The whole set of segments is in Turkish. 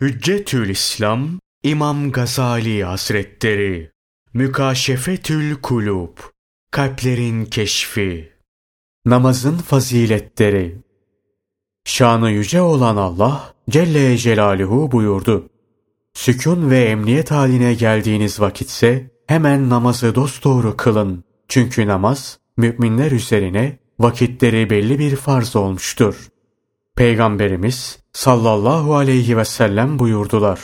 Hüccetül İslam İmam Gazali Hazretleri Mükaşefetül Kulub Kalplerin Keşfi Namazın Faziletleri Şanı yüce olan Allah Celle Celaluhu buyurdu. Sükun ve emniyet haline geldiğiniz vakitse hemen namazı dosdoğru kılın. Çünkü namaz müminler üzerine vakitleri belli bir farz olmuştur. Peygamberimiz sallallahu aleyhi ve sellem buyurdular.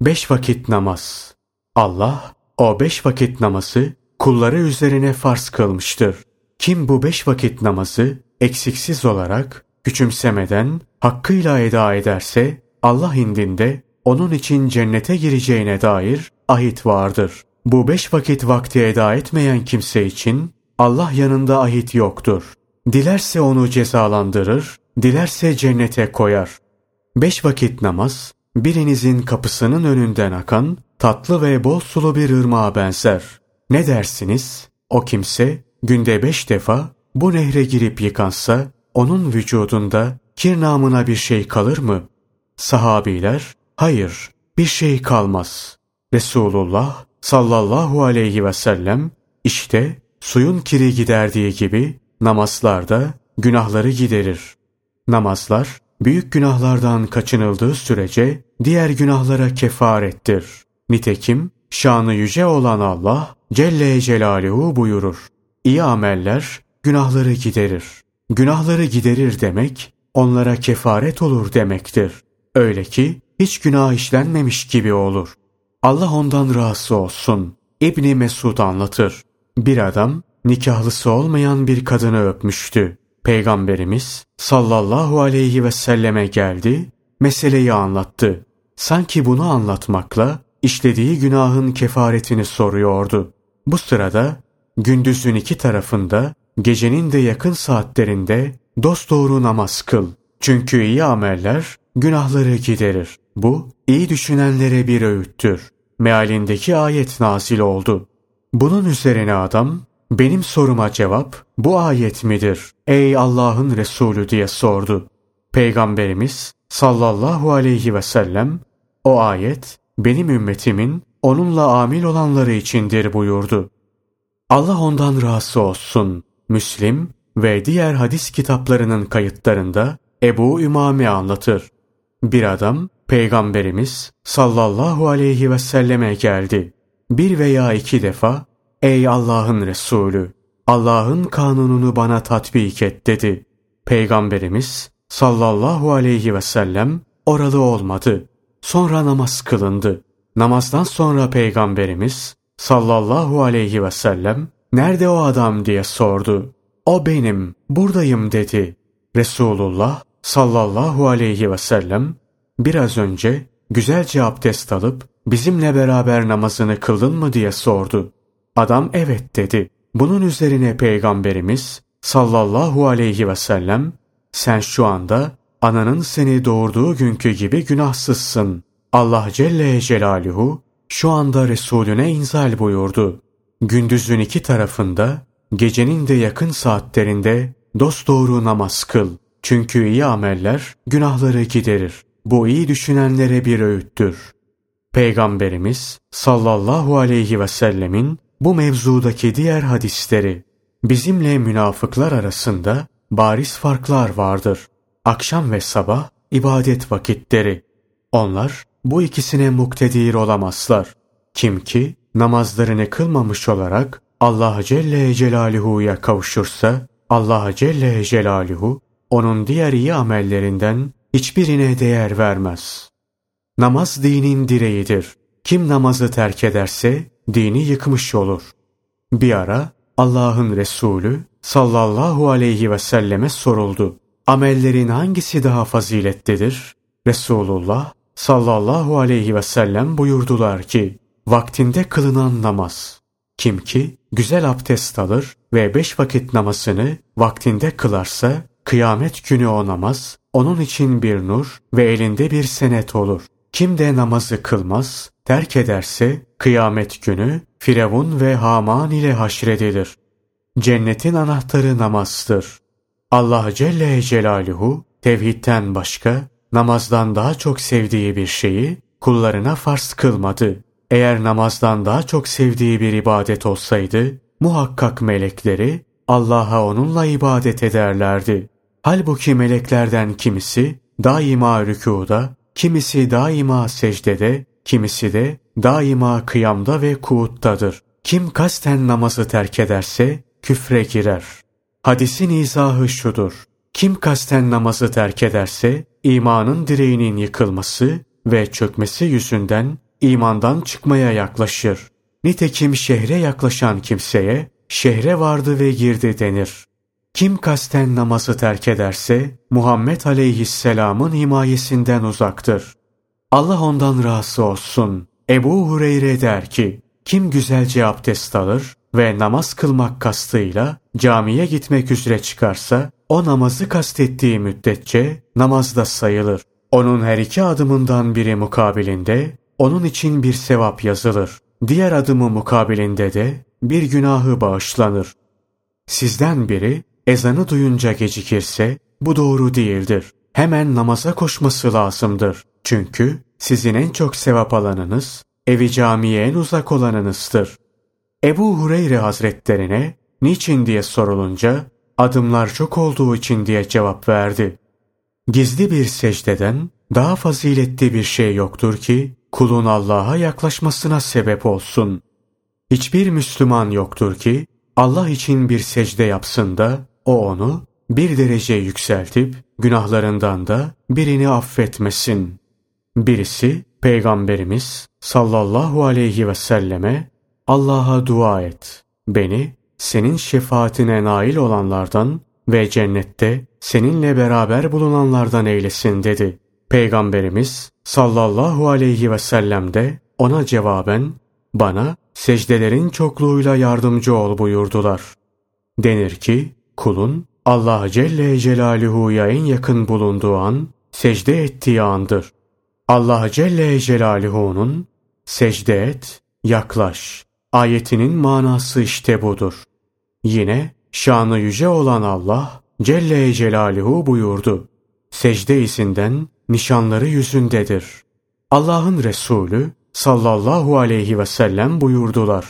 Beş vakit namaz. Allah o beş vakit namazı kulları üzerine farz kılmıştır. Kim bu beş vakit namazı eksiksiz olarak küçümsemeden hakkıyla eda ederse Allah indinde onun için cennete gireceğine dair ahit vardır. Bu beş vakit vakti eda etmeyen kimse için Allah yanında ahit yoktur. Dilerse onu cezalandırır, dilerse cennete koyar. Beş vakit namaz, birinizin kapısının önünden akan tatlı ve bol sulu bir ırmağa benzer. Ne dersiniz? O kimse günde beş defa bu nehre girip yıkansa onun vücudunda kir namına bir şey kalır mı? Sahabiler, hayır bir şey kalmaz. Resulullah sallallahu aleyhi ve sellem işte suyun kiri giderdiği gibi namazlarda günahları giderir. Namazlar büyük günahlardan kaçınıldığı sürece diğer günahlara kefarettir. Nitekim şanı yüce olan Allah Celle Celaluhu buyurur. İyi ameller günahları giderir. Günahları giderir demek onlara kefaret olur demektir. Öyle ki hiç günah işlenmemiş gibi olur. Allah ondan razı olsun. İbni Mesud anlatır. Bir adam nikahlısı olmayan bir kadını öpmüştü. Peygamberimiz sallallahu aleyhi ve selleme geldi, meseleyi anlattı. Sanki bunu anlatmakla işlediği günahın kefaretini soruyordu. Bu sırada gündüzün iki tarafında gecenin de yakın saatlerinde dosdoğru namaz kıl. Çünkü iyi ameller günahları giderir. Bu iyi düşünenlere bir öğüttür. Mealindeki ayet nazil oldu. Bunun üzerine adam benim soruma cevap bu ayet midir? Ey Allah'ın Resulü diye sordu. Peygamberimiz sallallahu aleyhi ve sellem o ayet benim ümmetimin onunla amil olanları içindir buyurdu. Allah ondan razı olsun. Müslim ve diğer hadis kitaplarının kayıtlarında Ebu Ümame anlatır. Bir adam Peygamberimiz sallallahu aleyhi ve selleme geldi. Bir veya iki defa Ey Allah'ın Resulü! Allah'ın kanununu bana tatbik et dedi. Peygamberimiz sallallahu aleyhi ve sellem oralı olmadı. Sonra namaz kılındı. Namazdan sonra Peygamberimiz sallallahu aleyhi ve sellem nerede o adam diye sordu. O benim, buradayım dedi. Resulullah sallallahu aleyhi ve sellem biraz önce güzelce abdest alıp bizimle beraber namazını kıldın mı diye sordu. Adam evet dedi. Bunun üzerine Peygamberimiz sallallahu aleyhi ve sellem sen şu anda ananın seni doğurduğu günkü gibi günahsızsın. Allah Celle Celaluhu şu anda Resulüne inzal buyurdu. Gündüzün iki tarafında, gecenin de yakın saatlerinde dosdoğru namaz kıl. Çünkü iyi ameller günahları giderir. Bu iyi düşünenlere bir öğüttür. Peygamberimiz sallallahu aleyhi ve sellemin bu mevzudaki diğer hadisleri bizimle münafıklar arasında bariz farklar vardır. Akşam ve sabah ibadet vakitleri. Onlar bu ikisine muktedir olamazlar. Kim ki namazlarını kılmamış olarak Allah Celle Celaluhu'ya kavuşursa Allah Celle Celaluhu onun diğer iyi amellerinden hiçbirine değer vermez. Namaz dinin direğidir. Kim namazı terk ederse dini yıkmış olur. Bir ara Allah'ın Resulü sallallahu aleyhi ve selleme soruldu. Amellerin hangisi daha faziletlidir? Resulullah sallallahu aleyhi ve sellem buyurdular ki, vaktinde kılınan namaz. Kim ki güzel abdest alır ve beş vakit namazını vaktinde kılarsa, kıyamet günü o namaz, onun için bir nur ve elinde bir senet olur. Kim de namazı kılmaz, terk ederse kıyamet günü Firavun ve Haman ile haşredilir. Cennetin anahtarı namazdır. Allah Celle Celaluhu tevhidten başka namazdan daha çok sevdiği bir şeyi kullarına farz kılmadı. Eğer namazdan daha çok sevdiği bir ibadet olsaydı, muhakkak melekleri Allah'a onunla ibadet ederlerdi. Halbuki meleklerden kimisi daima rükuda, kimisi daima secdede, kimisi de daima kıyamda ve kuuttadır. Kim kasten namazı terk ederse küfre girer. Hadisin izahı şudur. Kim kasten namazı terk ederse imanın direğinin yıkılması ve çökmesi yüzünden imandan çıkmaya yaklaşır. Nitekim şehre yaklaşan kimseye şehre vardı ve girdi denir. Kim kasten namazı terk ederse Muhammed aleyhisselamın himayesinden uzaktır. Allah ondan razı olsun. Ebu Hureyre der ki, kim güzelce abdest alır ve namaz kılmak kastıyla camiye gitmek üzere çıkarsa, o namazı kastettiği müddetçe namazda sayılır. Onun her iki adımından biri mukabilinde, onun için bir sevap yazılır. Diğer adımı mukabilinde de bir günahı bağışlanır. Sizden biri ezanı duyunca gecikirse bu doğru değildir. Hemen namaza koşması lazımdır. Çünkü sizin en çok sevap alanınız, evi camiye en uzak olanınızdır. Ebu Hureyre hazretlerine niçin diye sorulunca adımlar çok olduğu için diye cevap verdi. Gizli bir secdeden daha faziletli bir şey yoktur ki kulun Allah'a yaklaşmasına sebep olsun. Hiçbir Müslüman yoktur ki Allah için bir secde yapsın da o onu bir derece yükseltip günahlarından da birini affetmesin. Birisi Peygamberimiz sallallahu aleyhi ve selleme Allah'a dua et. Beni senin şefaatine nail olanlardan ve cennette seninle beraber bulunanlardan eylesin dedi. Peygamberimiz sallallahu aleyhi ve sellem de ona cevaben bana secdelerin çokluğuyla yardımcı ol buyurdular. Denir ki kulun Allah Celle Celaluhu'ya en yakın bulunduğu an secde ettiği andır. Allah Celle Celaluhu'nun secde et, yaklaş ayetinin manası işte budur. Yine şanı yüce olan Allah Celle Celaluhu buyurdu. Secde izinden nişanları yüzündedir. Allah'ın Resulü sallallahu aleyhi ve sellem buyurdular.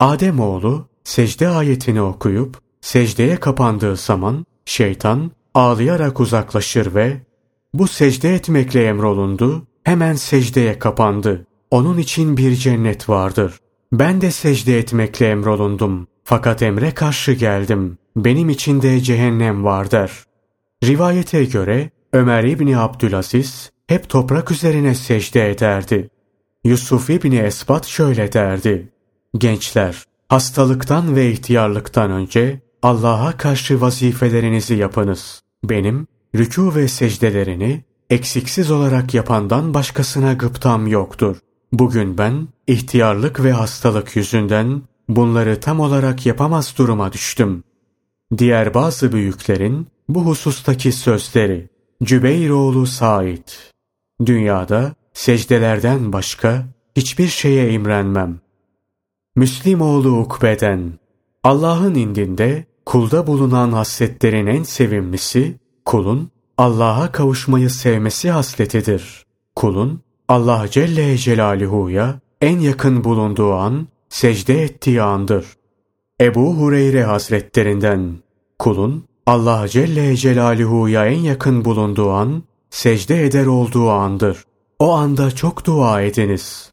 Adem oğlu secde ayetini okuyup secdeye kapandığı zaman şeytan ağlayarak uzaklaşır ve bu secde etmekle emrolundu, hemen secdeye kapandı. Onun için bir cennet vardır. Ben de secde etmekle emrolundum. Fakat emre karşı geldim. Benim için de cehennem var der. Rivayete göre Ömer İbni Abdülaziz hep toprak üzerine secde ederdi. Yusuf İbni Esbat şöyle derdi. Gençler, hastalıktan ve ihtiyarlıktan önce Allah'a karşı vazifelerinizi yapınız. Benim rükû ve secdelerini eksiksiz olarak yapandan başkasına gıptam yoktur. Bugün ben ihtiyarlık ve hastalık yüzünden bunları tam olarak yapamaz duruma düştüm. Diğer bazı büyüklerin bu husustaki sözleri Cübeyroğlu Said Dünyada secdelerden başka hiçbir şeye imrenmem. Müslim oğlu Ukbe'den Allah'ın indinde kulda bulunan hasletlerin en sevimlisi kulun Allah'a kavuşmayı sevmesi hasletidir. Kulun Allah Celle Celaluhu'ya en yakın bulunduğu an secde ettiği andır. Ebu Hureyre Hazretlerinden kulun Allah Celle Celaluhu'ya en yakın bulunduğu an secde eder olduğu andır. O anda çok dua ediniz.